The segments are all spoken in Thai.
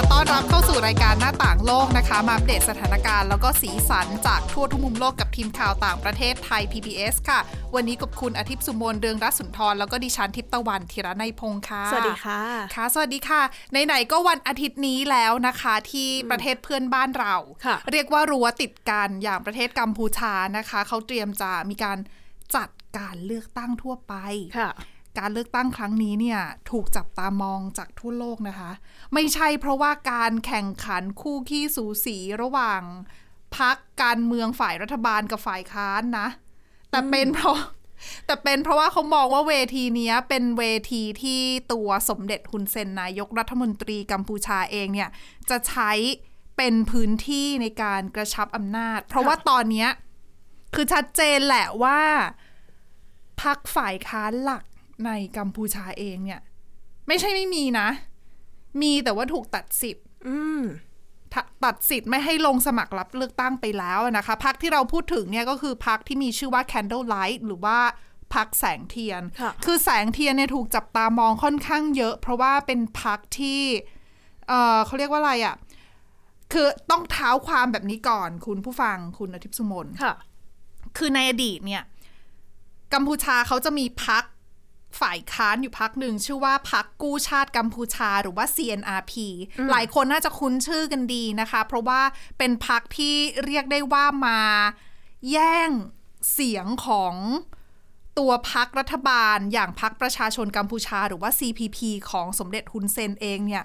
ะต้อนรับเข้าสู่รายการหน้าต่างโลกนะคะ มาอัปเดตสถานการณ์แล้วก็สีสันจากทั่วทุกมุมโลกกับทีมข่าวต่างประเทศไทย PBS ค่ะ วันนี้กับคุณอาทิตย์สุโมนเรืองรัศนทร แล้วก็ดิฉันทิพย์ตะวันธีระในยพงค์ค่ะ สวัสดีค่ะ ค่ะ สวัสดีค่ะ ไหนๆก็วันอาทิตย์นี้แล้วนะคะที่ประเทศเพื่อนบ้านเราค่ะเรียกว่ารั้วติดกันอย่างประเทศกัมพูชานะคะ เขาเตรียมจะมีการจัดการเลือกตั้งทั่วไปค่ะ การเลือกตั้งครั้งนี้เนี่ย ถูกจับตามองจากทั่วโลกนะคะ ไม่ใช่เพราะว่าการแข่งขันคู่ขี้สูสีระหว่างพักการเมืองฝ่ายรัฐบาลกับฝ่ายค้านนะ แต่เป็นเพราะ แต่เป็นเพราะว่าเขามองว่าเวทีนี้เป็นเวทีที่ตัวสมเด็จฮุนเซนนายกรัฐมนตรีกัมพูชาเองเนี่ย จะใช้เป็นพื้นที่ในการกระชับอำนาจ เพราะว่าตอนนี้คือชัดเจนแหละว่าพักฝ่ายค้านหลัก ในกัมพูชาเองเนี่ย ไม่ใช่ไม่มีนะ มีแต่ว่าถูกตัดสิทธิ์อืมทะตัดสิทธิ์ไม่ให้ลงสมัครรับเลือกตั้งไปแล้วนะคะพักที่เราพูดถึงเนี่ยก็คือพักที่มีชื่อว่า Candlelight หรือว่าพักแสงเทียนค่ะอแสงเทียนเนี่ยถูกจับตามองค่อนข้างเยอะ เพราะว่าเป็นพักที่เออเขาเรียกว่าอะไรอะ่ะ คือต้องเท้าความแบบนี้ก่อนคุณผู้ฟังคุณอาทิตย์สุมนค่ะ คือในอดีตเนี่ย กัมพูชาเขาจะมีพัก ฝ่ายค้านอยู่พักหนึ่งชื่อว่าพักกู้ชาติกัมพูชาหรือว่า CNRP หลายคนน่าจะคุ้นชื่อกันดีนะคะ เพราะว่าเป็นพักที่เรียกได้ว่ามาแย่งเสียงของตัวพักรัฐบาลอย่างพักประชาชนกัมพูชา หรือว่า CPP ของสมเด็จฮุนเซนเองเนี่ย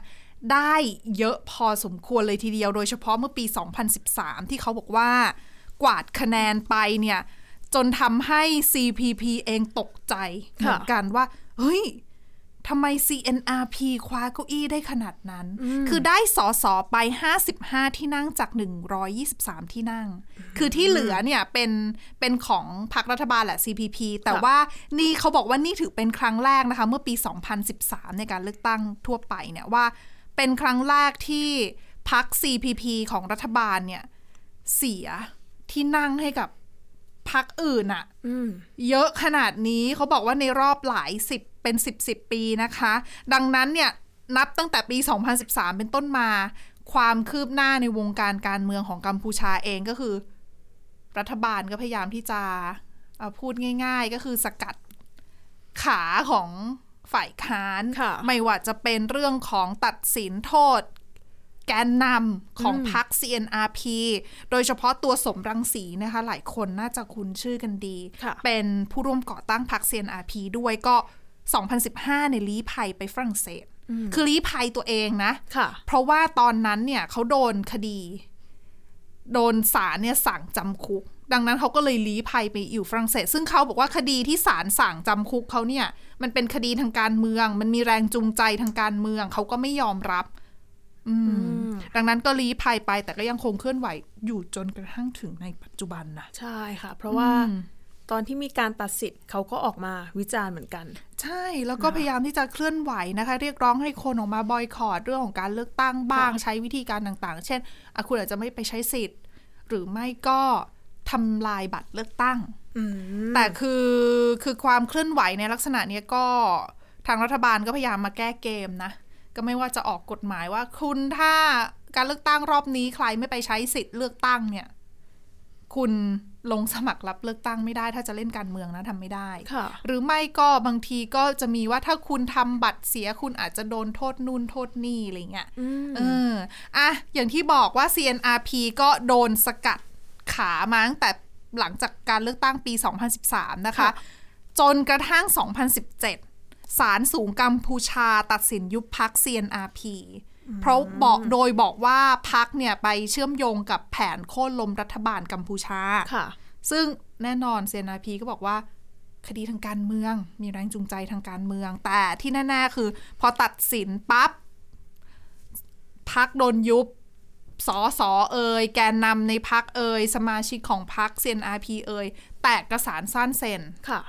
ได้เยอะพอสมควรเลยทีเดียว โดยเฉพาะเมื่อปี 2013 ที่เขาบอกว่ากวาดคะแนนไปเนี่ย จนทำให้ CPP เองตกใจเหมือนกันว่า เฮ้ยทำไม CNRP คว้าเก้าอี้ได้ขนาดนั้น คือได้สอสอไป 55 ที่นั่งจาก 123 ที่นั่ง คือที่เหลือเนี่ยเป็นเป็นของพรรครัฐบาลแหละ CPP แต่ค่ะว่านี่เขาบอกว่านี่ถือเป็นครั้งแรกนะคะ เมื่อปี 2013 ในการเลือกตั้งทั่วไปเนี่ยว่า เป็นครั้งแรกที่พรรค CPP ของรัฐบาลเนี่ยเสียที่นั่งให้กับ พรรคอื่นอะอืมเยอะขนาดนี้เขาบอกว่าในรอบหลายสิบเป็นสิบสิบปีนะคะ ดังนั้นเนี่ยนับตั้งแต่ปี 2013 เป็นต้นมา ความคืบหน้าในวงการการเมืองของกัมพูชาเองก็คือ รัฐบาลก็พยายามที่จะเอ่อพูดง่าย ๆ ก็คือสกัดขาของฝ่ายค้านค่ะไม่ว่าจะเป็นเรื่องของตัดสินโทษ แกนนำของพรรค CNRP โดยเฉพาะตัวสมรังสีนะคะ หลายคนน่าจะคุ้นชื่อกันดีค่ะเป็นผู้ร่วมก่อตั้งพรรค CNRP ด้วยก็ 2015 ในยลี้ภัยไปฝรั่งเศส คือลี้ภัยตัวเองนะค่ะเพราะว่าตอนนั้นเนี่ยเขาโดนคดี โดนศาลเนี่ยสั่งจำคุก ดังนั้นเขาก็เลยลี้ภัยไปอยู่ฝรั่งเศส ซึ่งเขาบอกว่าคดีที่ศาลสั่งจำคุกเขาเนี่ย มันเป็นคดีทางการเมือง มันมีแรงจูงใจทางการเมืองเขาก็ไม่ยอมรับอืม ดังนั้นก็ลี้ภัยไปแต่ก็ยังคงเคลื่อนไหวอยู่จนกระทั่งถึงในปัจจุบันนะใช่ค่ะ เพราะว่าตอนที่มีการตัดสิทธิ์เขาก็ออกมาวิจารณ์เหมือนกัน ใช่แล้วก็พยายามที่จะเคลื่อนไหวนะคะ เรียกร้องให้คนออกมาบอยคอรดเรื่องของการเลือกตั้งบ้างค่ะใช้วิธีการต่างๆ เช่นอะคุณอาจจะไม่ไปใช้สิทธิ์ หรือไม่ก็ทำลายบัตรเลือกตั้งอืมแต่คือคือความเคลื่อนไหวในลักษณะเนี้ยก็ทางรัฐบาลก็พยายามมาแก้เกมนะ ก็ไม่ว่าจะออกกฎหมายว่า คุณถ้าการเลือกตั้งรอบนี้ใครไม่ไปใช้สิทธิ์เลือกตั้งเนี่ย คุณลงสมัครรับเลือกตั้งไม่ได้ ถ้าจะเล่นการเมืองนะทำไม่ได้ค่ะหรือไม่ก็บางทีก็จะมีว่าถ้าคุณทำบัตรเสียคุณอาจจะโดนโทษนู่นโทษนี่อะไรเงี้ยอืมเอออะอย่างที่บอกว่า CNRP ก็โดนสกัดขามาตั้งแต่หลังจากการเลือกตั้งปี 2013 นะคะค่ะจนกระทั่ง 2017 ศาลสูงกัมพูชาตัดสินยุบพัก CNRP เพราะบอกโดยบอกว่าพักเนี่ยไปเชื่อมโยงกับแผนโค่นล้มรัฐบาลกัมพูชา ค่ะ ซึ่งแน่นอน CNRP ก็บอกว่าคดีทางการเมือง มีแรงจูงใจทางการเมือง แต่ที่แน่ๆคือ พอตัดสินปั๊บพักโดนยุบสอสอเอ่ยแกนนำในพักเอ่ยสมาชิกของพัก CNRP เอ่ยแตกกระสานสั้นเซ็นค่ะ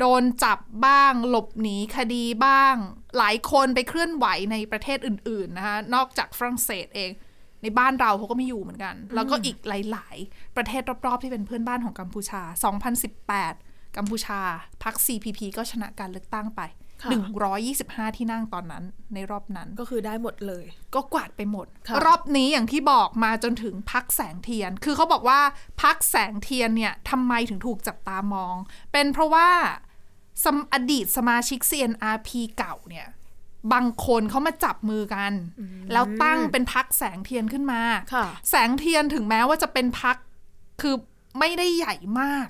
โดนจับบ้าง หลบหนีคดีบ้าง หลายคนไปเคลื่อนไหวในประเทศอื่นๆนะคะนอกจากฝรั่งเศสเอง ในบ้านเราเขาก็ไม่อยู่เหมือนกัน แล้วก็อีกหลาย ๆ ประเทศรอบๆที่เป็นเพื่อนบ้านของกัมพูชา 2018 กัมพูชาพรรค CPP ก็ชนะการเลือกตั้งไปค่ะ125 ที่นั่งตอนนั้นในรอบนั้นก็คือได้หมดเลย ก็กวาดไปหมดค่ะรอบนี้อย่างที่บอกมาจนถึงพักแสงเทียน คือเขาบอกว่าพักแสงเทียนเนี่ยทำไมถึงถูกจับตามอง เป็นเพราะว่า สมอดีตสมาชิก CNRP เก่าเนี่ย บางคนเขามาจับมือกัน แล้วตั้งเป็นพักแสงเทียนขึ้นมาค่ะแสงเทียนถึงแม้ว่าจะเป็นพักคือไม่ได้ใหญ่มาก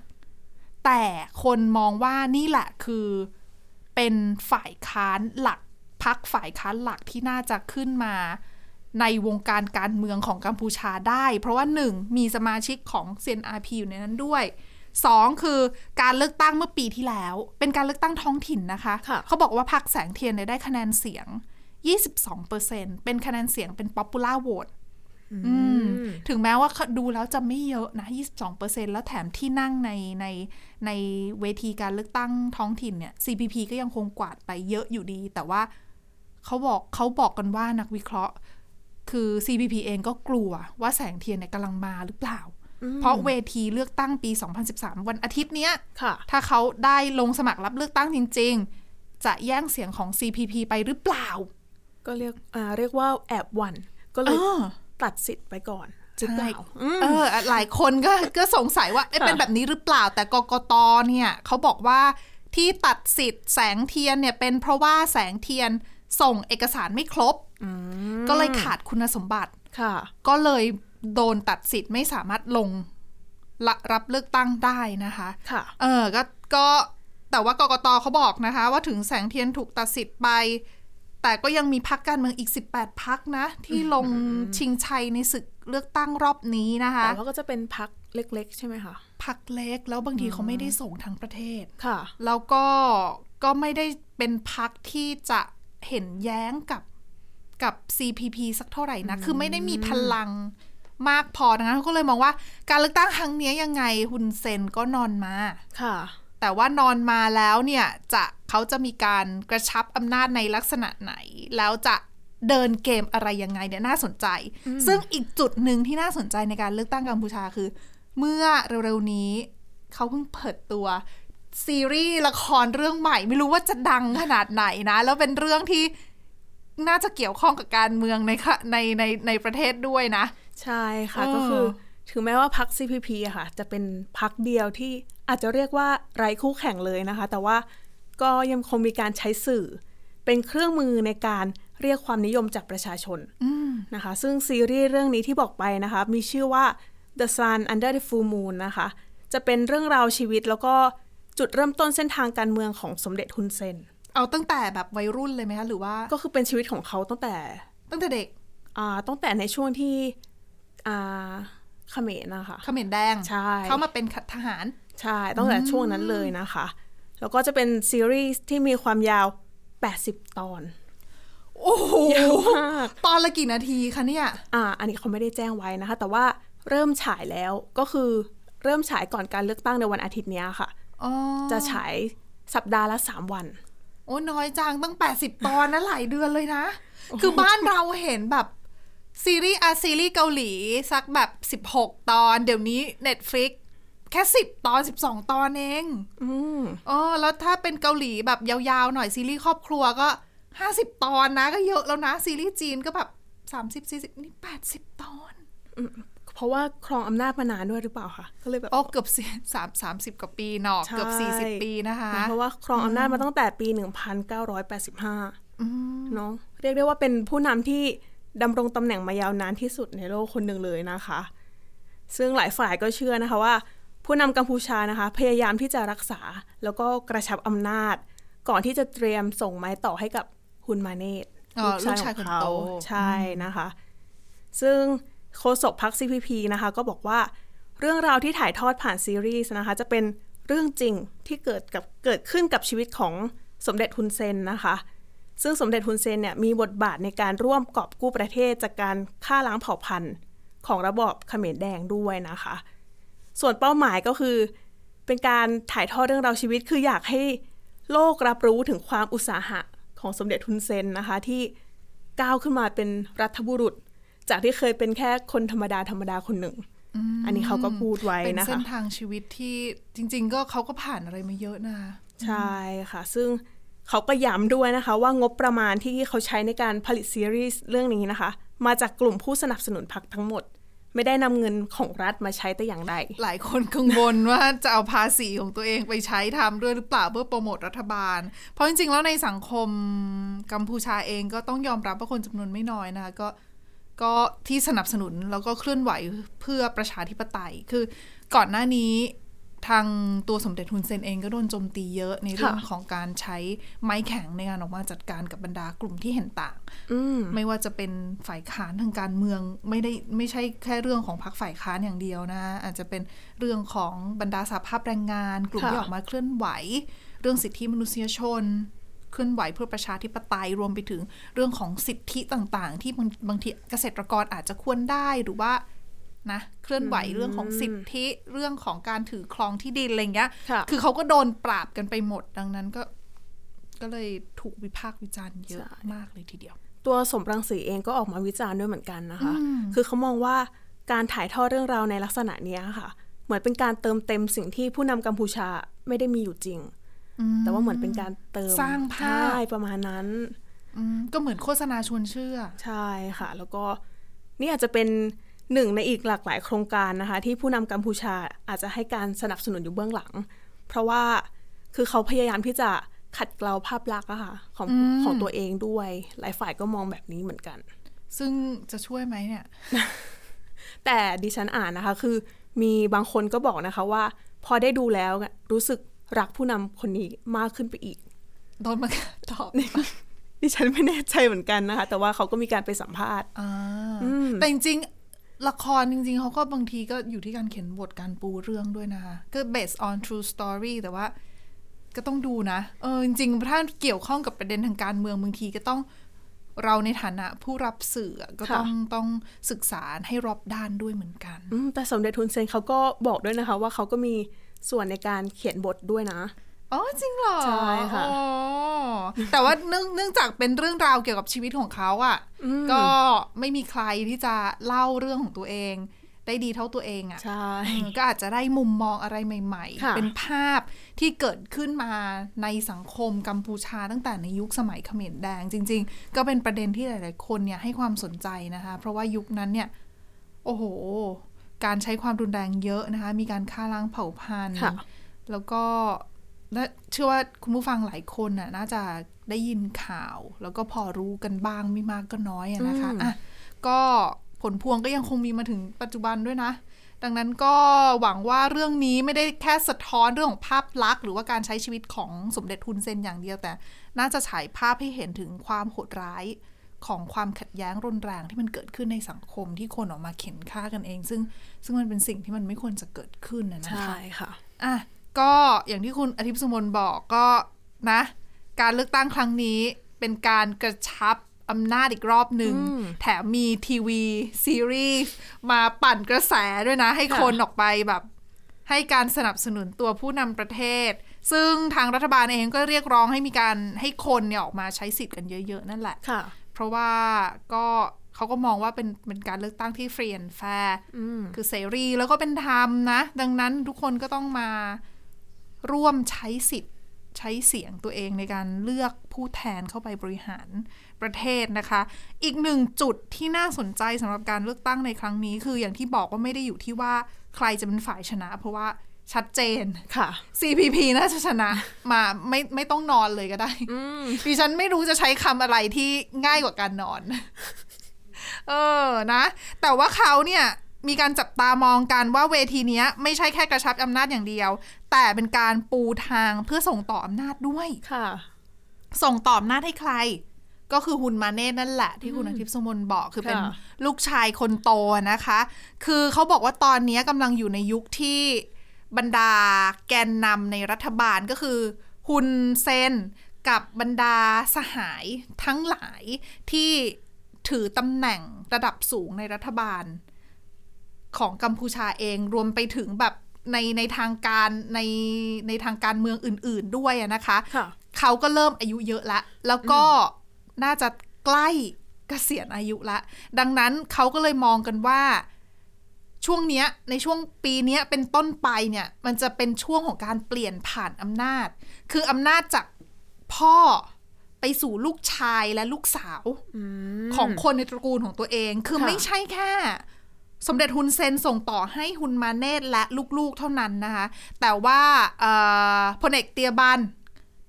แต่คนมองว่านี่แหละคือเป็นฝ่ายค้านหลักพักฝ่ายค้านหลักที่น่าจะขึ้นมาในวงการการเมืองของกัมพูชาได้ เพราะว่าหนึ่งมีสมาชิกของ CNRP อยู่ในนั้นด้วย สองคือการเลือกตั้งเมื่อปีที่แล้ว เป็นการเลือกตั้งท้องถิ่นนะคะค่ะเขาบอกว่าพรรคแสงเทียนเนี่ยได้คะแนนเสียง 22%เป็นคะแนนเสียงเป็น popular vote อืมถึงแม้ว่าดูแล้วจะไม่เยอะนะ 22%แล้วแถมที่นั่งในในในเวทีการเลือกตั้งท้องถิ่นเนี่ย CPP ก็ยังคงกวาดไปเยอะอยู่ดี แต่ว่าเขาบอกเขาบอกกันว่านักวิเคราะห์ คือ CPP เองก็กลัวว่าแสงเทียนเนี่ยกำลังมาหรือเปล่า เพราะเวทีเลือกตั้งปี 2013 วันอาทิตย์เนี้ยค่ะถ้าเขาได้ลงสมัครรับเลือกตั้งจริง ๆ จะแย่งเสียงของ CPP ไปหรือเปล่า ก็เรียกอ่าเรียกว่าแอบหวัน ก็เลยเออตัดสิทธิ์ไปก่อนหรือเปใช่ล่าอืมเออ หลายคนก็ก็สงสัยว่าเอ๊ะค่ะเป็นแบบนี้หรือเปล่า แต่กกตเนี่ย เขาบอกว่าที่ตัดสิทธิ์แสงเทียนเนี่ยเป็นเพราะว่าแสงเทียนส่งเอกสารไม่ครบก็เลยขาดคุณสมบัติค่ะก็เลย โดนตัดสิทธิ์ไม่สามารถลงละรับเลือกตั้งได้นะคะค่ะเออก็ก็แต่ว่ากกตเขาบอกนะคะ ว่าถึงแสงเทียนถูกตัดสิทธิ์ไป แต่ก็ยังมีพักการเมืองอีก 18 พักนะ ที่ลงชิงชัยในศึกเลือกตั้งรอบนี้นะคะแต่ว่าก็จะเป็นพักเล็ก ๆ ใช่ไหมคะพักเล็กแล้วบางทีเขาไม่ได้ส่งทั้งประเทศค่ะ แล้วก็ก็ไม่ได้เป็นพักที่จะเห็นแย้งกับกับ CPP สักเท่าไหร่นะ คือไม่ได้มีพลัง มากพอดังนั้นเขาก็เลยมองว่าการเลือกตั้งครั้งนี้ยังไงฮุนเซนก็นอนมาค่ะ แต่ว่านอนมาแล้วเนี่ยจะเขาจะมีการกระชับอำนาจในลักษณะไหน แล้วจะเดินเกมอะไรยังไงเนี่ยน่าสนใจ ซึ่งอีกจุดหนึ่งที่น่าสนใจในการเลือกตั้งกัมพูชาคือ เมื่อเร็วๆนี้เขาเพิ่งเปิดตัวซีรีส์ละครเรื่องใหม่ ไม่รู้ว่าจะดังขนาดไหนนะ แล้วเป็นเรื่องที่น่าจะเกี่ยวข้องกับการเมืองในค่ะในในในประเทศด้วยนะใช่ค่ะเออก็คือ ถึงแม้ว่าพัก CPP อะค่ะ จะเป็นพักเดียวที่อาจจะเรียกว่าไร้คู่แข่งเลยนะคะ แต่ว่าก็ยังคงมีการใช้สื่อ เป็นเครื่องมือในการเรียกความนิยมจากประชาชนนะคะ ซึ่งซีรีส์เรื่องนี้ที่บอกไปนะคะ มีชื่อว่า The Sun Under the Full Moon นะคะ จะเป็นเรื่องราวชีวิตแล้วก็จุดเริ่มต้นเส้นทางการเมืองของสมเด็จฮุนเซน เอาตั้งแต่แบบวัยรุ่นเลยไหมคะ หรือว่า ก็คือเป็นชีวิตของเขาตั้งแต่ ตั้งแต่เด็ก อ่า ตั้งแต่ในช่วงที่ อ่าเขมรนะคะเขมรแดงใช่เขามาเป็นทหารใช่ตั้งแต่ช่วงนั้นเลยนะคะ แล้วก็จะเป็นซีรีส์ที่มีความยาว 80 ตอน โอ้โหยาวมากตอนละกี่นาทีคะเนี่ย อ่า อันนี้เขาไม่ได้แจ้งไว้นะคะ แต่ว่าเริ่มฉายแล้วก็คือเริ่มฉายก่อนการเลือกตั้งในวันอาทิตย์เนี้ยค่ะอ๋อจะฉายสัปดาห์ละ3วัน โอ้น้อยจังตั้ง 80 ตอนนะหลายเดือนเลยนะ คือบ้านเราเห็นแบบ ซีรีส์อาซีรีส์เกาหลีสักแบบ 16 ตอน เดี๋ยวนี้ Netflix แค่10ตอน12ตอนเองอืมอ๋อแล้วถ้าเป็นเกาหลีแบบยาวๆ หน่อยซีรีส์ครอบครัวก็50ตอนนะ ก็เยอะแล้วนะ ซีรีส์จีนก็แบบ30 40นี่80ตอน เพราะว่าครองอำนาจมานานด้วยหรือเปล่าคะก็เลยแบบอ๋อเกือบสี่สามสามสิบกว่าปีเนาะเกือบใช่สี่สิบปีนะคะ เพราะว่าครองอำนาจมาตั้งแต่ปี1985เนาะเรียกได้ว่าเป็นผู้นำที่ ดำรงตำแหน่งมายาวนานที่สุดในโลกคนหนึ่งเลยนะคะ ซึ่งหลายฝ่ายก็เชื่อนะคะว่า ผู้นำกัมพูชานะคะ พยายามที่จะรักษาแล้วก็กระชับอำนาจ ก่อนที่จะเตรียมส่งไม้ต่อให้กับฮุนมาเนตอ๋อลูกชายคนโตใช่นะคะ ซึ่งโฆษกพรรค CPP นะคะ ก็บอกว่าเรื่องราวที่ถ่ายทอดผ่านซีรีส์นะคะ จะเป็นเรื่องจริงที่เกิดกับเกิดขึ้นกับชีวิตของสมเด็จฮุนเซนนะคะ ซึ่งสมเด็จฮุนเซนเนี่ยมีบทบาทในการร่วมกอบกู้ประเทศจากการฆ่าล้างเผ่าพันธุ์ของระบอบเขมรแดงด้วยนะคะ ส่วนเป้าหมายก็คือเตเป็นการถ่ายทอดเรื่องราวชีวิต คืออยากให้โลกรับรู้ถึงความอุตสาหะของสมเด็จทุนเซนนะคะที่ก้าวขึ้นมาเป็นรัฐบุรุษ จากที่เคยเป็นแค่คนธรรมดาธรรมดาคนหนึ่ง อันนี้เขาก็พูดไว้เป็นนะเส้คะนทางชีวิตที่จริง ๆ ก็เขาก็ผ่านอะไรมาเยอะนะคะใช่ค่ะ ซึ่ง เขาก็ย้ำด้วยนะคะ ว่างบประมาณที่เขาใช้ในการผลิตซีรีส์เรื่องนี้นะคะ มาจากกลุ่มผู้สนับสนุนพรรคทั้งหมด ไม่ได้นำเงินของรัฐมาใช้แต่อย่างใด หลายคนกังวลว่าจะเอาภาษีของตัวเองไปใช้ทำด้วยหรือเปล่าเพื่อโปรโมทรัฐบาล เพราะจริงๆ แล้วในสังคมกัมพูชาเองก็ต้องยอมรับว่าคนจำนวนไม่น้อยนะคะก็ก็ที่สนับสนุนแล้วก็เคลื่อนไหวเพื่อประชาธิปไตย คือก่อนหน้านี้ ทางตัวสมเด็จฮุนเซนเองก็โดนโจมตีเยอะในเรื่องค่ะของการใช้ไม้แข็งในการออกมาจัดการกับบรรดากลุ่มที่เห็นต่างอืมไม่ว่าจะเป็นฝ่ายค้านทางการเมืองไม่ได้ไม่ใช่แค่เรื่องของพรรคฝ่ายค้านอย่างเดียวนะ อาจจะเป็นเรื่องของบรรดาสหภาพแรงงาน กลุ่มค่ะที่ออกมาเคลื่อนไหว เรื่องสิทธิมนุษยชนเคลื่อนไหวเพื่อประชาธิปไตยรวมไปถึงเรื่องของสิทธิต่างๆ ที่บางบางทีเกษตรกรอาจจะควรได้หรือว่า นะเคลื่อนไหวเรื่องของสิทธิเรื่องของการถือครองที่ดินอะไรเงี้ยค่ะคือเขาก็โดนปราบกันไปหมดดังนั้นก็ ก็เลยถูกวิพากษ์วิจารณ์เยอะใช่มากเลยทีเดียว ตัวสมรังสีเองก็ออกมาวิจารณ์ด้วยเหมือนกันนะคะ คือเขามองว่าการถ่ายทอดเรื่องราวในลักษณะเนี้ยค่ะ เหมือนเป็นการเติมเต็มสิ่งที่ผู้นำกัมพูชาไม่ได้มีอยู่จริง แต่ว่าเหมือนเป็นการเติมสร้างภาพใช่ประมาณนั้นอืมก็เหมือนโฆษณาชวนเชื่อ ใช่ค่ะ แล้วก็นี่อาจจะเป็น หนึ่งในอีกหลากหลายโครงการนะคะ ที่ผู้นำกัมพูชาอาจจะให้การสนับสนุนอยู่เบื้องหลัง เพราะว่าคือเขาพยายามที่จะขัดเกลาภาพลักษณ์อะค่ะของของตัวเองด้วย หลายฝ่ายก็มองแบบนี้เหมือนกัน ซึ่งจะช่วยไหมเนี่ย แต่ดิฉันอ่านนะคะ คือมีบางคนก็บอกนะคะว่า พอได้ดูแล้วเนี่ยรู้สึกรักผู้นำคนนี้มากขึ้นไปอีกโดนมาตอบดิฉันไม่แน่ใจเหมือนกันนะคะ แต่ว่าเขาก็มีการไปสัมภาษณ์อ่าแต่จริงๆ ละครจริงๆ เขาก็บางทีก็อยู่ที่การเขียนบทการปูเรื่องด้วยนะคะ ก็ based on true story แต่ว่าก็ต้องดูนะ เออจริงๆ ถ้าเกี่ยวข้องกับประเด็นทางการเมืองบางทีก็ต้องเราในฐานะผู้รับสื่อก็ต้องต้องศึกษาให้รอบด้านด้วยเหมือนกันอืมแต่สมเด็จทุนเซนเขาก็บอกด้วยนะคะ ว่าเขาก็มีส่วนในการเขียนบทด้วยนะ อ๋อจริงเหรอใช่ค่ะอ๋อแต่ว่าเนื่องเนื่องจากเป็นเรื่องราวเกี่ยวกับชีวิตของเขาอะ่ะก็ไม่มีใครที่จะเล่าเรื่องของตัวเอง ได้ดีเท่าตัวเองอะ่ะใช่อืมก็อาจจะได้มุมมองอะไรใหม่ค่ะๆเป็นภาพที่เกิดขึ้นมาในสังคมกัมพูชาตั้งแต่ในยุคสมัยเขมรแดง จริง ๆ ก็เป็นประเด็นที่หลาย ๆ คนเนี่ยให้ความสนใจนะคะ เพราะว่ายุคนั้นเนี่ย โอ้โห การใช้ความรุนแรงเยอะนะคะ มีการฆ่าล้างเผ่าพันธุ์ค่ะแล้วก็ และเชื่อว่าคุณผู้ฟังหลายคนน่ะน่าจะได้ยินข่าว แล้วก็พอรู้กันบ้างไม่มากก็น้อยอะนะคะอืมอะก็ผลพวงก็ยังคงมีมาถึงปัจจุบันด้วยนะ ดังนั้นก็หวังว่าเรื่องนี้ไม่ได้แค่สะท้อนเรื่องของภาพลักษณ์หรือว่าการใช้ชีวิตของสมเด็จทุนเซนอย่างเดียวแต่ น่าจะฉายภาพให้เห็นถึงความโหดร้ายของความขัดแย้งรุนแรงที่มันเกิดขึ้นในสังคมที่คนออกมาเข็นฆ่ากันเอง ซึ่งซึ่งมันเป็นสิ่งที่มันไม่ควรจะเกิดขึ้นนะนะคะใช่ค่ะอะ ก็อย่างที่คุณอาทิตย์สุมนบอกก็นะ การเลือกตั้งครั้งนี้เป็นการกระชับอำนาจอีกรอบหนึ่ง แถมมีทีวีซีรีส์มาปั่นกระแสด้วยนะ ให้ค่ะคนออกไปแบบ ให้การสนับสนุนตัวผู้นำประเทศ ซึ่งทางรัฐบาลเองก็เรียกร้องให้มีการให้คนเนี่ยออกมาใช้สิทธิ์กันเยอะๆ นั่นแหละค่ะเพราะว่าก็เขาก็มองว่าเป็นเป็นการเลือกตั้งที่ free and fair คือเสรีแล้วก็เป็นธรรมนะ ดังนั้นทุกคนก็ต้องมา ร่วมใช้สิทธิ์ใช้เสียงตัวเองในการเลือกผู้แทนเข้าไปบริหารประเทศนะคะ อีกหนึ่งจุดที่น่าสนใจสำหรับการเลือกตั้งในครั้งนี้ คืออย่างที่บอกว่าไม่ได้อยู่ที่ว่าใครจะเป็นฝ่ายชนะ เพราะว่าชัดเจนค่ะ CPP น่าจะชนะมาไม่ไม่ต้องนอนเลยก็ได้ดิฉันไม่รู้จะใช้คำอะไรที่ง่ายกว่าการนอน เออนะ แต่ว่าเขาเนี่ย มีการจับตามองกันว่าเวทีเนี้ยไม่ใช่แค่กระชับอำนาจอย่างเดียว แต่เป็นการปูทางเพื่อส่งต่ออำนาจด้วยค่ะ ส่งต่ออำนาจให้ใคร ก็คือฮุนมาเน่นั่นแหละ ที่คุณอาทิตย์สมนบอกคือเป็นค่ะลูกชายคนโตนะคะ คือเขาบอกว่าตอนนี้กำลังอยู่ในยุคที่บรรดาแกนนำในรัฐบาลก็คือฮุนเซนกับบรรดาสหายทั้งหลายที่ถือตำแหน่งระดับสูงในรัฐบาล ของกัมพูชาเองรวมไปถึงแบบในในทางการในในทางการเมืองอื่น ๆด้วยอะนะคะค่ะเขาก็เริ่มอายุเยอะละแล้วก็น่าจะใกล้เกษียณอายุละ ดังนั้นเขาก็เลยมองกันว่าช่วงเนี้ยในช่วงปีเนี้ยเป็นต้นไปเนี่ย มันจะเป็นช่วงของการเปลี่ยนผ่านอำนาจ คืออำนาจจากพ่อไปสู่ลูกชายและลูกสาวของคนในตระกูลของตัวเอง คือค่ะไม่ใช่แค่ สมเด็จฮุนเซนส่งต่อให้ฮุนมาเนตและลูกๆเท่านั้นนะคะ แต่ว่าเอ่อพลเอกเตียบัน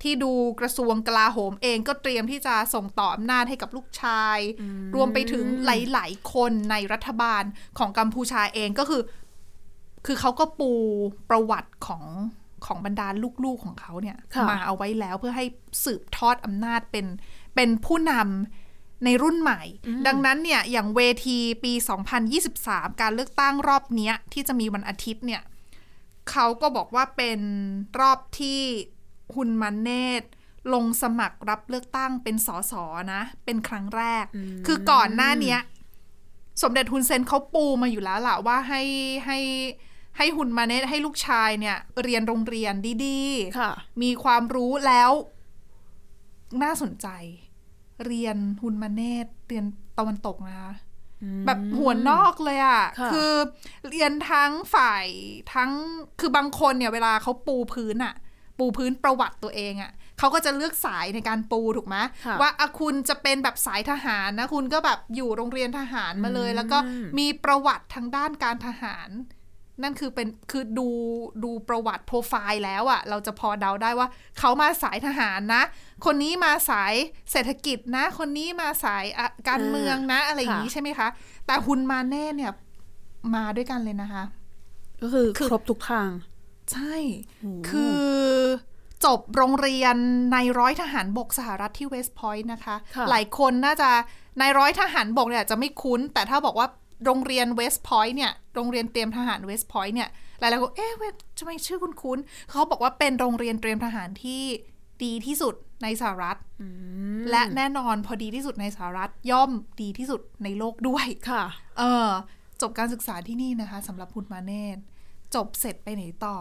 ที่ดูกระทรวงกลาโหมเองก็เตรียมที่จะส่งต่ออำนาจให้กับลูกชาย รวมไปถึงหลาย ๆ คนในรัฐบาลของกัมพูชาเองก็คือ คือเขาก็ปูประวัติของของบรรดาลูกๆของเขาเนี่ยค่ะมาเอาไว้แล้วเพื่อให้สืบทอดอำนาจเป็นเป็นผู้นำ ในรุ่นใหม่ ดังนั้นเนี่ยอย่างเวทีปี 2023 การเลือกตั้งรอบเนี้ยที่จะมีวันอาทิตย์เนี่ยเขาก็บอกว่าเป็นรอบที่ฮุนมันเนตลงสมัครรับเลือกตั้งเป็นสสนะ เป็นครั้งแรก คือก่อนหน้าเนี้ยสมเด็จฮุนเซนเขาปูมาอยู่แล้วล่ะว่าให้ให้ให้ฮุนมาเนตให้ลูกชายเนี่ย เรียนโรงเรียนดีๆค่ะมีความรู้แล้ว น่าสนใจ เรียนฮุนมาเนตเรียนตะวันตกนะคะแบบหัวนอกเลยอะ่ะค่ะ คือเรียนทั้งฝ่ายทั้งคือบางคนเนี่ยเวลาเขาปูพื้นอะ่ะ ปูพื้นประวัติตัวเองอะ่ะเขาก็จะเลือกสายในการปูถูกไหมค่ะว่าอะคุณจะเป็นแบบสายทหารนะ คุณก็แบบอยู่โรงเรียนทหารมาเลย แล้วก็มีประวัติทางด้านการทหาร นั่นคือเป็นคือดูดูประวัติโปรไฟล์แล้วอะ่ะ เราจะพอเดาได้ว่า เขามาสายทหารนะ คนนี้มาสายเศรษฐกิจนะ คนนี้มาสายอะการเมืองนะ อะไรอย่างนี้ค่ะใช่ไหมคะ แต่ฮุนมาเนตเนี่ย มาด้วยกันเลยนะคะ ก็คือคือครบทุกทาง ใช่ คือจบโรงเรียนนายร้อยทหารบกสหรัฐที่เวสต์พอยต์นะคะค่ะหลายคนน่าจะนายร้อยทหารบกเนี่ยจะไม่คุ้น แต่ถ้าบอกว่า โรงเรียนเวสต์พอยต์เนี่ย โรงเรียนเตรียมทหารเวสต์พอยต์เนี่ย หลายๆคนเอ๊ะเวสทำไมชื่อคุ้นคุ้นๆเขาบอกว่าเป็นโรงเรียนเตรียมทหารที่ดีที่สุดในสหรัฐ และแน่นอนพอดีที่สุดในสหรัฐย่อมดีที่สุดในโลกด้วย ค่ะ เออ จบการศึกษาที่นี่นะคะสำหรับพุทธมาเนตจบเสร็จไปไหนต่อ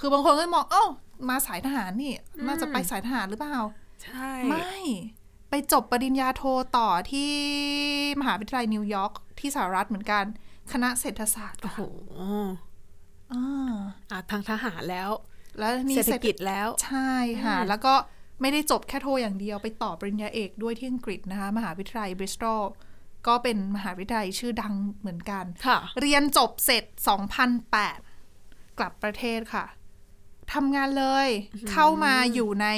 คือบางคนก็มอง เอ้า มาสายทหารนี่ น่าจะไปสายทหารหรือเปล่า ใช่ ไม่ ไปจบปริญญาโทต่อที่มหาวิทยาลัยนิวยอร์ก ที่สหรัฐเหมือนกัน คณะเศรษฐศาสตร์โอ้โหอ่าอะทางทหารแล้ว แล้วนี่เศรษฐกิจแล้ว ใช่ค่ะ แล้วก็ไม่ได้จบแค่โทอย่างเดียวไปต่อปริญญาเอกด้วยที่อังกฤษนะคะ มหาวิทยาลัยบริสตอลก็เป็นมหาวิทยาลัยชื่อดังเหมือนกันค่ะเรียนจบเสร็จ 2008 กลับประเทศค่ะทำงานเลย เข้ามาอยู่ใน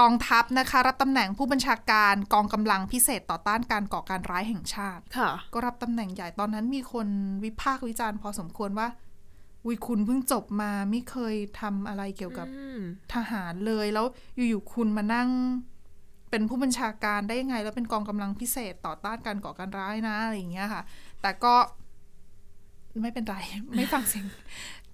กองทัพนะคะรับตำแหน่งผู้บัญชาการกองกำลังพิเศษต่อต้านการก่อการร้ายแห่งชาติค่ะ ก็รับตำแหน่งใหญ่ตอนนั้นมีคนวิพากษ์วิจารณ์พอสมควรว่าวิคุณเพิ่งจบมาไม่เคยทำอะไรเกี่ยวกับอืมทหารเลยแล้วอยู่ๆคุณมานั่ง เป็นผู้บัญชาการได้ยังไง แล้วเป็นกองกำลังพิเศษต่อต้านการก่อการร้ายนะอะไรอย่างเงี้ยค่ะ แต่ก็ ไม่เป็นไร ไม่ฟังเสียง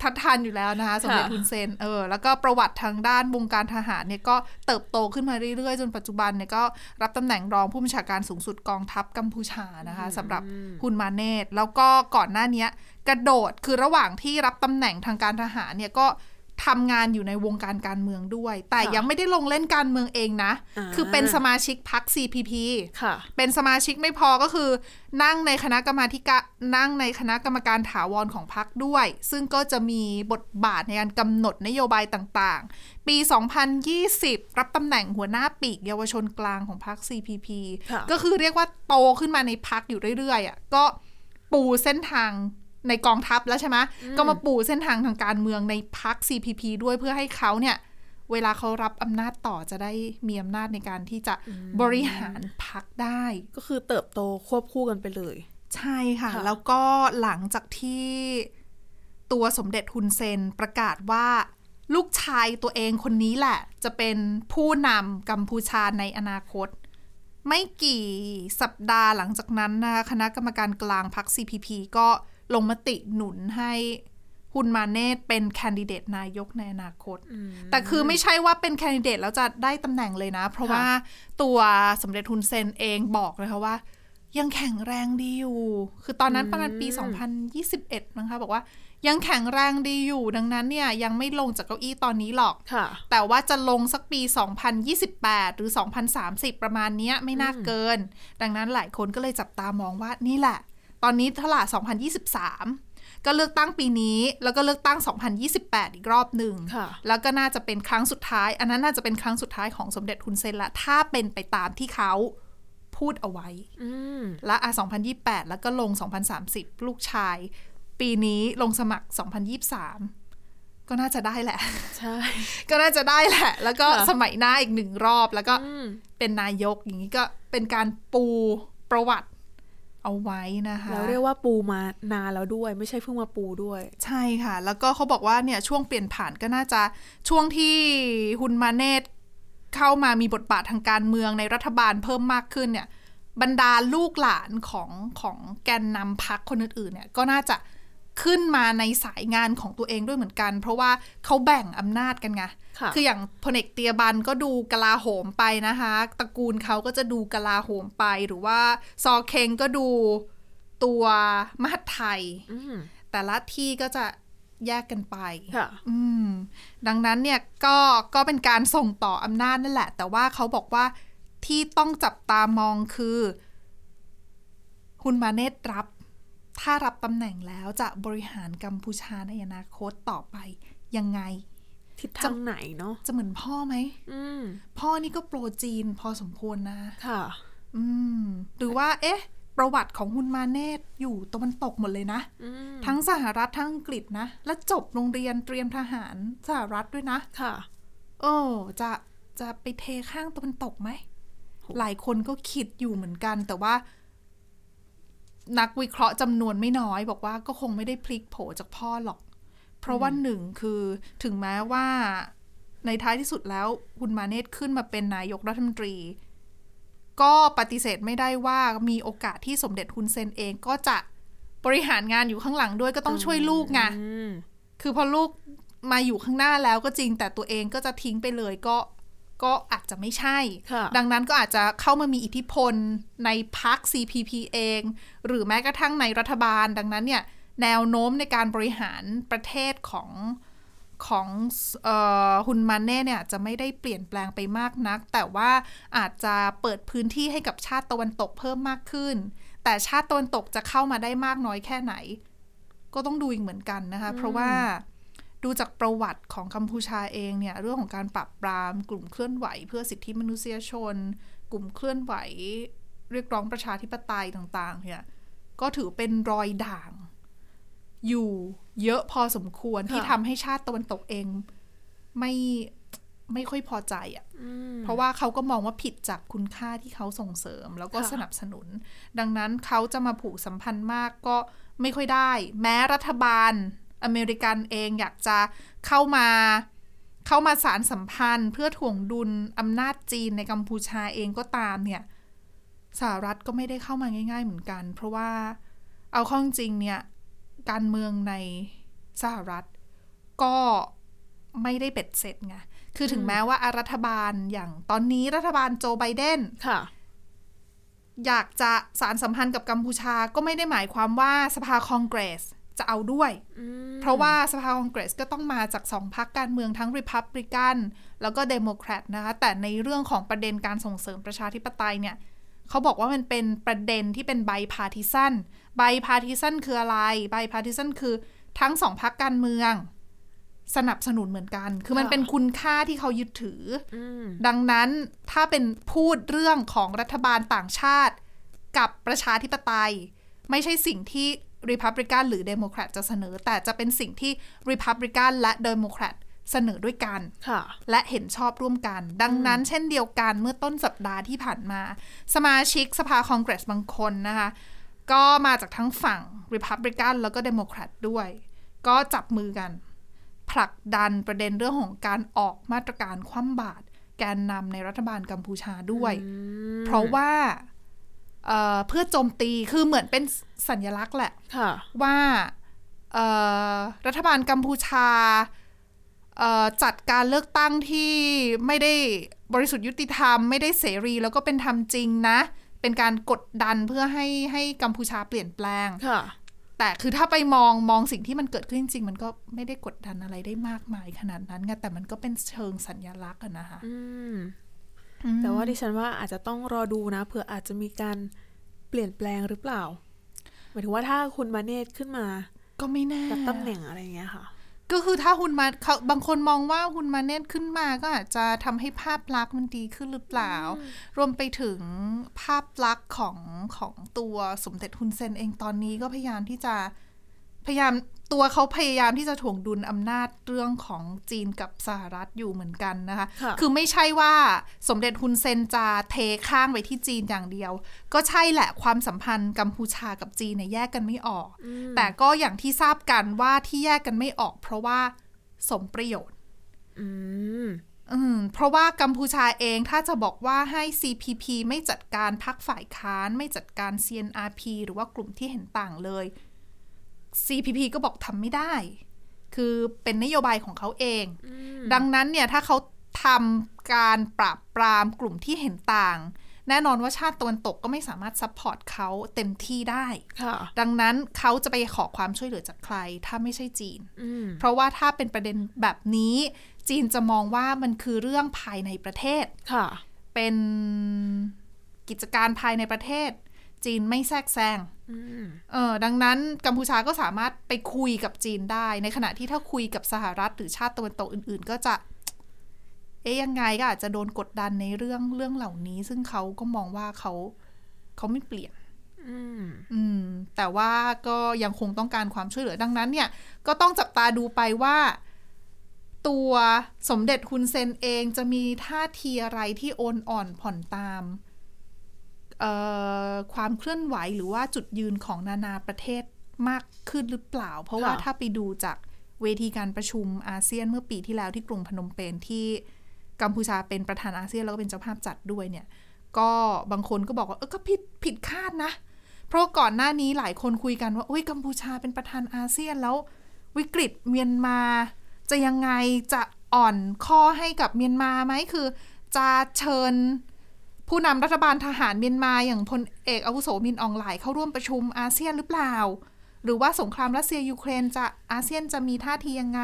ทัดทานอยู่แล้วนะคะสมเด็จค่ะทุนเซนเออแล้วก็ประวัติทางด้านวงการทหารเนี่ยก็เติบโตขึ้นมาเรื่อยๆ จนปัจจุบันเนี่ยก็รับตำแหน่งรองผู้บัญชาการสูงสุดกองทัพกัมพูชานะคะสำหรับฮุนมาเนตแล้วก็ก่อนหน้าเนี้ยกระโดดคือระหว่างที่รับตำแหน่งทางการทหารเนี่ยก็ ทำงานอยู่ในวงการการเมืองด้วย แต่ค่ะยังไม่ได้ลงเล่นการเมืองเองนะอ่าคือเป็นสมาชิกพรรค CPP ค่ะเป็นสมาชิกไม่พอก็คือ นั่งในคณะกรรมาธิการนั่งในคณะกรรมการถาวรของพรรคด้วย ซึ่งก็จะมีบทบาทในการกำหนดนโยบายต่างๆ ปี 2020 รับตำแหน่งหัวหน้าปีกเยาวชนกลางของพรรค CPP ค่ะก็คือเรียกว่าโตขึ้นมาในพรรคอยู่เรื่อยๆอะก็ปูเส้นทาง ในกองทัพแล้วใช่ไหมก็มาปูเส้นทางทางการเมืองในพรรค CPP ด้วยเพื่อให้เขาเนี่ย เวลาเขารับอำนาจต่อจะได้มีอำนาจในการที่จะบริหารพรรคได้ ก็คือเติบโตควบคู่กันไปเลย ใช่ค่ะค่ะแล้วก็หลังจากที่ตัวสมเด็จฮุนเซนประกาศว่าลูกชายตัวเองคนนี้แหละ จะเป็นผู้นำกัมพูชาในอนาคต ไม่กี่สัปดาห์หลังจากนั้นนะคะคณะกรรมการกลางพรรค CPP ก็ ลงมติหนุนให้ฮุนมาเนตเป็นแคนดิเดตนายกในอนาคต แต่คือไม่ใช่ว่าเป็นแคนดิเดตแล้วจะได้ตำแหน่งเลยนะ เพราะค่ะว่าตัวสมเด็จฮุนเซนเองบอกเลยค่ะว่า ยังแข็งแรงดีอยู่ คือตอนนั้นประมาณปี 2021 นะคะ บอกว่ายังแข็งแรงดีอยู่ดังนั้นเนี่ยยังไม่ลงจากเก้าอี้ตอนนี้หรอกค่ะแต่ว่าจะลงสักปี 2028 หรือ 2030 ประมาณเนี้ยไม่น่าเกิน ดังนั้นหลายคนก็เลยจับตามองว่านี่แหละ ตอนนี้เท่าไหร่2023 ก็เลือกตั้งปีนี้ แล้วก็เลือกตั้ง 2028 อีกรอบหนึ่งค่ะแล้วก็น่าจะเป็นครั้งสุดท้าย อันนั้นน่าจะเป็นครั้งสุดท้ายของสมเด็จฮุนเซนละ ถ้าเป็นไปตามที่เขาพูดเอาไว้อืมและอะ2028 แล้วก็ลง 2030 ลูกชาย ปีนี้ลงสมัคร 2023ก็น่าจะได้แหละ ใช่ ก็น่าจะได้แหละ แล้วก็ค่ะสมัยหน้าอีกหนึ่งรอบ แล้วก็อืมเป็นนายกอย่างนี้ก็เป็นการปูประวัติ เอาไว้นะคะแล้วเรียกว่าปูมานานแล้วด้วย ไม่ใช่เพิ่งมาปูด้วย ใช่ค่ะ แล้วก็เขาบอกว่าเนี่ยช่วงเปลี่ยนผ่านก็น่าจะช่วงที่ฮุนมาเนตเข้ามามีบทบาททางการเมืองในรัฐบาลเพิ่มมากขึ้นเนี่ยบรรดาลูกหลานของของแกนนำพักคนอื่นๆเนี่ยก็น่าจะ ขึ้นมาในสายงานของตัวเองด้วยเหมือนกัน เพราะว่าเขาแบ่งอำนาจกันไงค่ะออย่างพลเอกเตียบันก็ดูกลาโหมไปนะคะตระกูลเขาก็จะดูกลาโหมไปหรือว่าซอเคงก็ดูตัวมหาดไทยอืมแต่ละที่ก็จะแยกกันไปค่ะอืมดังนั้นเนี่ยก็ก็เป็นการส่งต่ออำนาจนั่นแหละ แต่ว่าเขาบอกว่าที่ต้องจับตามองคือฮุนมาเนตรับ ถ้ารับตำแหน่งแล้วจะบริหารกัมพูชาในอนาคตต่อไปยังไง ทิศทางไหนเนาะจะเหมือนพ่อไหมอืมพ่อนี่ก็โปรจีนพอสมควรนะ ค่ะ อืม หรือว่า เอ๊ะ ประวัติของฮุนมาเนตอยู่ตะวันตกหมดเลยนะอืมทั้งสหรัฐทั้งอังกฤษนะ และจบโรงเรียนเตรียมทหารสหรัฐด้วยนะ ค่ะ โอ้จะจะไปเทข้างตะวันตกไหม หลายคนก็คิดอยู่เหมือนกันแต่ว่า นักวิเคราะห์จำนวนไม่น้อย บอกว่าก็คงไม่ได้พลิกโผจากพ่อหรอก เพราะว่าหนึ่งคือถึงแม้ว่าในท้ายที่สุดแล้วฮุนมาเนตขึ้นมาเป็นนายกรัฐมนตรี ก็ปฏิเสธไม่ได้ว่ามีโอกาสที่สมเด็จฮุนเซนเองก็จะบริหารงานอยู่ข้างหลังด้วยก็ต้องช่วยลูกไงอืมคือพอลูกมาอยู่ข้างหน้าแล้วก็จริงแต่ตัวเองก็จะทิ้งไปเลยก็ ก็อาจจะไม่ใช่ค่ะดังนั้นก็อาจจะเข้ามามีอิทธิพลในพัก CPP เอง หรือแม้กระทั่งในรัฐบาล ดังนั้นเนี่ยแนวโน้มในการบริหารประเทศของของเอ่อฮุนมันเน่เนี่ยจะไม่ได้เปลี่ยนแปลงไปมากนัก แต่ว่าอาจจะเปิดพื้นที่ให้กับชาติตะวันตกเพิ่มมากขึ้น แต่ชาติตะวันตกจะเข้ามาได้มากน้อยแค่ไหน ก็ต้องดูอีกเหมือนกันนะคะ เพราะว่า ดูจากประวัติของกัมพูชาเองเนี่ยเรื่องของการปราบปราม กลุ่มเคลื่อนไหว เพื่อสิทธิมนุษยชน กลุ่มเคลื่อนไหว เรียกร้องประชาธิปไตยต่างๆเนี่ยก็ถือเป็นรอยด่าง อยู่เยอะพอสมควรที่ทำให้ชาติตะวันตกเองไม่ไม่ค่อยพอใจอะ่ะอืมเพราะว่าเขาก็มองว่าผิดจากคุณค่าที่เขาส่งเสริม แล้วก็ค่ะสนับสนุน ดังนั้นเขาจะมาผูกสัมพันธ์มากก็ไม่ค่อยได้ แม้รัฐบาล อเมริกันเองอยากจะเข้ามาเข้ามาสารสัมพันธ์ เพื่อถ่วงดุลอำนาจจีนในกัมพูชาเองก็ตามเนี่ยสหรัฐก็ไม่ได้เข้ามาง่าย ๆ เหมือนกัน เพราะว่าเอาเข้าจริงๆเนี่ยการเมืองในสหรัฐก็ไม่ได้เบ็ดเสร็จไงคือถึงแม้ว่ารัฐบาลอย่างตอนนี้รัฐบาลโจไบเดนค่ะ อยากจะสานสัมพันธ์กับกัมพูชาก็ไม่ได้หมายความว่าสภาคองเกรส จะเอาด้วยอืมเพราะว่าสภาคองเกรสก็ต้องมาจากสองพรรคการเมืองทั้งริพับลิกันแล้วก็เดโมแครตนะคะ แต่ในเรื่องของประเด็นการส่งเสริมประชาธิปไตยเนี่ยเขาบอกว่ามันเป็นประเด็นที่เป็น bipartisan bipartisan คืออะไร bipartisan คือทั้งสองพรรคการเมือง สนับสนุนเหมือนกัน คือมันค่ะเป็นคุณค่าที่เขายึดถืออืมดังนั้นถ้าเป็นพูดเรื่องของรัฐบาลต่างชาติ กับประชาธิปไตย ไม่ใช่สิ่งที่ Republican หรือ Democrat จะเสนอ แต่จะเป็นสิ่งที่ Republican และ Democrat เสนอด้วยกันค่ะและเห็นชอบร่วมกัน ดังนั้นเช่นเดียวกันเมื่อต้นสัปดาห์ที่ผ่านมา สมาชิกสภาคองเกรสบางคนนะคะ ก็มาจากทั้งฝั่ง Republican แล้วก็ Democrat ด้วย ก็จับมือกัน ผลักดันประเด็นเรื่องของการออกมาตรการคว่ำบาตรแกนนำในรัฐบาลกัมพูชาด้วย เพราะว่า เอ่อเพื่อโจมตีคือเหมือนเป็นสัญลักษณ์แหละค่ะว่าเอ่อรัฐบาลกัมพูชาเอ่อจัดการเลือกตั้งที่ไม่ได้บริสุทธิ์ยุติธรรม ไม่ได้เสรีแล้วก็เป็นธรรมจริงนะ เป็นการกดดันเพื่อให้ให้กัมพูชาเปลี่ยนแปลงค่ะแต่คือถ้าไปมองมองสิ่งที่มันเกิดขึ้นจริงๆมันก็ไม่ได้กดดันอะไรได้มากมายขนาดนั้นไงแต่มันก็เป็นเชิงสัญญลักษณ์อะนะคะอืม แต่ว่าดิฉันว่าอาจจะต้องรอดูนะเผื่ออาจจะมีการเปลี่ยนแปลงหรือเปล่าหมายถึงว่าถ้าคุณมาเนตขึ้นมา ก็ไม่แน่รับตำแหน่งอะไรอย่างเงี้ยค่ะ ก็คือถ้าหุนมาเขาบางคนมองว่าหุนมาเนตขึ้นมาก็อาจจะทำให้ภาพลักษณ์มันดีขึ้นหรือเปล่า รวมไปถึงภาพลักษณ์ของของตัวสมเด็จฮุนเซนเองตอนนี้ก็พยายามที่จะพยายาม ตัวเขาพยายามที่จะถ่วงดุลอำนาจเรื่องของจีนกับสหรัฐอยู่เหมือนกันนะคะค่ะคือไม่ใช่ว่าสมเด็จฮุนเซนจะเทข้างไปที่จีนอย่างเดียว ก็ใช่แหละความสัมพันธ์กัมพูชากับจีนเนี่ยแยกกันไม่ออกแต่ก็อย่างที่ทราบกันว่าที่แยกกันไม่ออก เพราะว่าสมประโยชน์อืมอืมเพราะว่ากัมพูชาเองถ้าจะบอกว่าให้ CPP ไม่จัดการพรรคฝ่ายค้าน ไม่จัดการ CNRP หรือว่ากลุ่มที่เห็นต่างเลย CPP ก็บอกทำไม่ได้ คือเป็นนโยบายของเขาเอง ดังนั้นเนี่ยถ้าเขาทำการปราบปรามกลุ่มที่เห็นต่าง แน่นอนว่าชาติตะวันตกก็ไม่สามารถ support เขาเต็มที่ได้ค่ะดังนั้นเขาจะไปขอความช่วยเหลือจากใคร ถ้าไม่ใช่จีนอืมเพราะว่าถ้าเป็นประเด็นแบบนี้ จีนจะมองว่ามันคือเรื่องภายในประเทศค่ะเป็นกิจการภายในประเทศ จีนไม่แทรกแซงอืมเออดังนั้นกัมพูชาก็สามารถไปคุยกับจีนได้ ในขณะที่ถ้าคุยกับสหรัฐหรือชาติตะวันตกอื่น ๆ ก็จะ เอ๊ยยังไงก็อาจจะโดนกดดันในเรื่องเรื่องเหล่านี้ ซึ่งเขาก็มองว่าเขาเขาไม่เปลี่ยนอืมอืมแต่ว่าก็ยังคงต้องการความช่วยเหลือดังนั้นเนี่ย ก็ต้องจับตาดูไปว่า ตัวสมเด็จฮุนเซนเองจะมีท่าทีอะไรที่โอนอ่อนผ่อนตามเอ่อ ความเคลื่อนไหวหรือว่าจุดยืนของนานาประเทศมากขึ้นหรือเปล่า เพราะว่าค่ะถ้าไปดูจากเวทีการประชุมอาเซียนเมื่อปีที่แล้วที่กรุงพนมเปญที่กัมพูชาเป็นประธานอาเซียนแล้วก็เป็นเจ้าภาพจัดด้วยเนี่ย ก็บางคนก็บอกว่าเออก็ผิดผิดคาดนะ เพราะก่อนหน้านี้หลายคนคุยกันว่าอุ้ยกัมพูชาเป็นประธานอาเซียนแล้ววิกฤตเมียนมา จะยังไงจะอ่อนข้อให้กับเมียนมาไหมคือ จะเชิญ ผู้นำรัฐบาลทหารเมียนมาอย่างพลเอกอาวุโสมินอ่องหล่ายเข้าร่วมประชุมอาเซียนหรือเปล่า หรือว่าสงครามรัสเซียยูเครนจะอาเซียนจะมีท่าทียังไง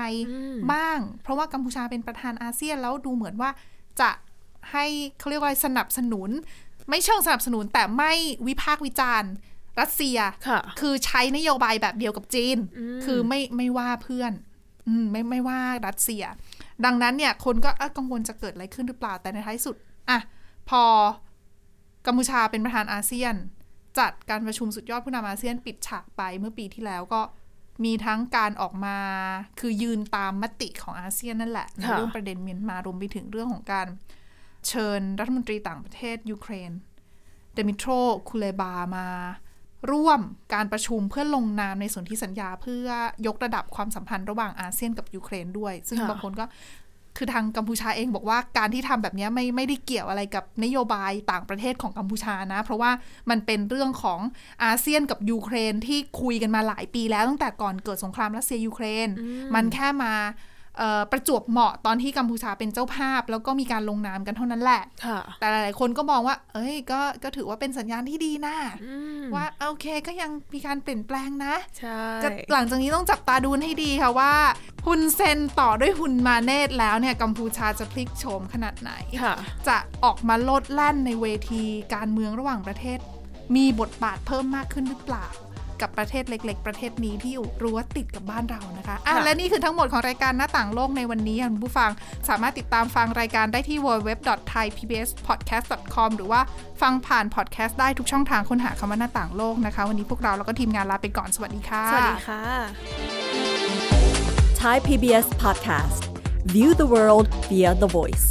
บ้าง เพราะว่ากัมพูชาเป็นประธานอาเซียนแล้วดูเหมือนว่าจะให้เขาเรียกว่าอะไรสนับสนุน ไม่เชิงสนับสนุนแต่ไม่วิพากษ์วิจารณ์รัสเซียค่ะคือใช้นโยบายแบบเดียวกับจีน คือไม่ไม่ว่าเพื่อนอืมไม่ไม่ว่ารัสเซีย ดังนั้นเนี่ยคนก็เอ้อกังวลจะเกิดอะไรขึ้นหรือเปล่าแต่ในท้ายสุด อะ พอกัมพูชาเป็นประธานอาเซียน จัดการประชุมสุดยอดผู้นำอาเซียนปิดฉากไปเมื่อปีที่แล้วก็มีทั้งการออกมาคือยืนตามมติของอาเซียนนั่นแหละในค่ะเรื่องประเด็นเมียนมารวมไปถึงเรื่องของการเชิญรัฐมนตรีต่างประเทศยูเครนดมิโทรคูเลบามา ร่วมการประชุมเพื่อลงนามในสนธิสัญญา เพื่อยกระดับความสัมพันธ์ระหว่างอาเซียนกับยูเครนด้วย ซึ่งค่ะบางคนก็ คือทางกัมพูชาเองบอกว่าการที่ทำแบบเนี้ยไม่ไม่ได้เกี่ยวอะไรกับนโยบายต่างประเทศของกัมพูชานะ เพราะว่ามันเป็นเรื่องของอาเซียนกับยูเครนที่คุยกันมาหลายปีแล้วตั้งแต่ก่อนเกิดสงครามรัสเซียยูเครน มันแค่มาเอ่อ ประจวบเหมาะตอนที่กัมพูชาเป็นเจ้าภาพ แล้วก็มีการลงนามกันเท่านั้นแหละค่ะแต่หลายๆคนก็มองว่า เอ้ยก็ก็ถือว่าเป็นสัญญาณที่ดีนะอืมว่าโอเคก็ยังมีการเปลี่ยนแปลงนะใช่จะหลังจากนี้ต้องจับตาดูให้ดีค่ะว่าฮุนเซนต่อด้วยฮุนมาเนตแล้วเนี่ยกัมพูชาจะพลิกโฉมขนาดไหนค่ะจะออกมาโลดแล่นในเวทีการเมืองระหว่างประเทศ มีบทบาทเพิ่มมากขึ้นหรือเปล่า กับประเทศเล็ก ๆ ประเทศนี้ที่อยู่รั้วติดกับบ้านเรานะคะอะค่ะและนี่คือทั้งหมดของรายการหน้าต่างโลกในวันนี้ค่ะคุณผู้ฟังสามารถติดตามฟังรายการได้ที่ www.thaipbspodcast.com หรือว่าฟังผ่านพอดแคสต์ได้ทุกช่องทางค้นหาคำว่าหน้าต่างโลกนะคะ วันนี้พวกเราแล้วก็ทีมงานลาไปก่อนสวัสดีค่ะ สวัสดีค่ะ Thai PBS podcast. View the world via the voice.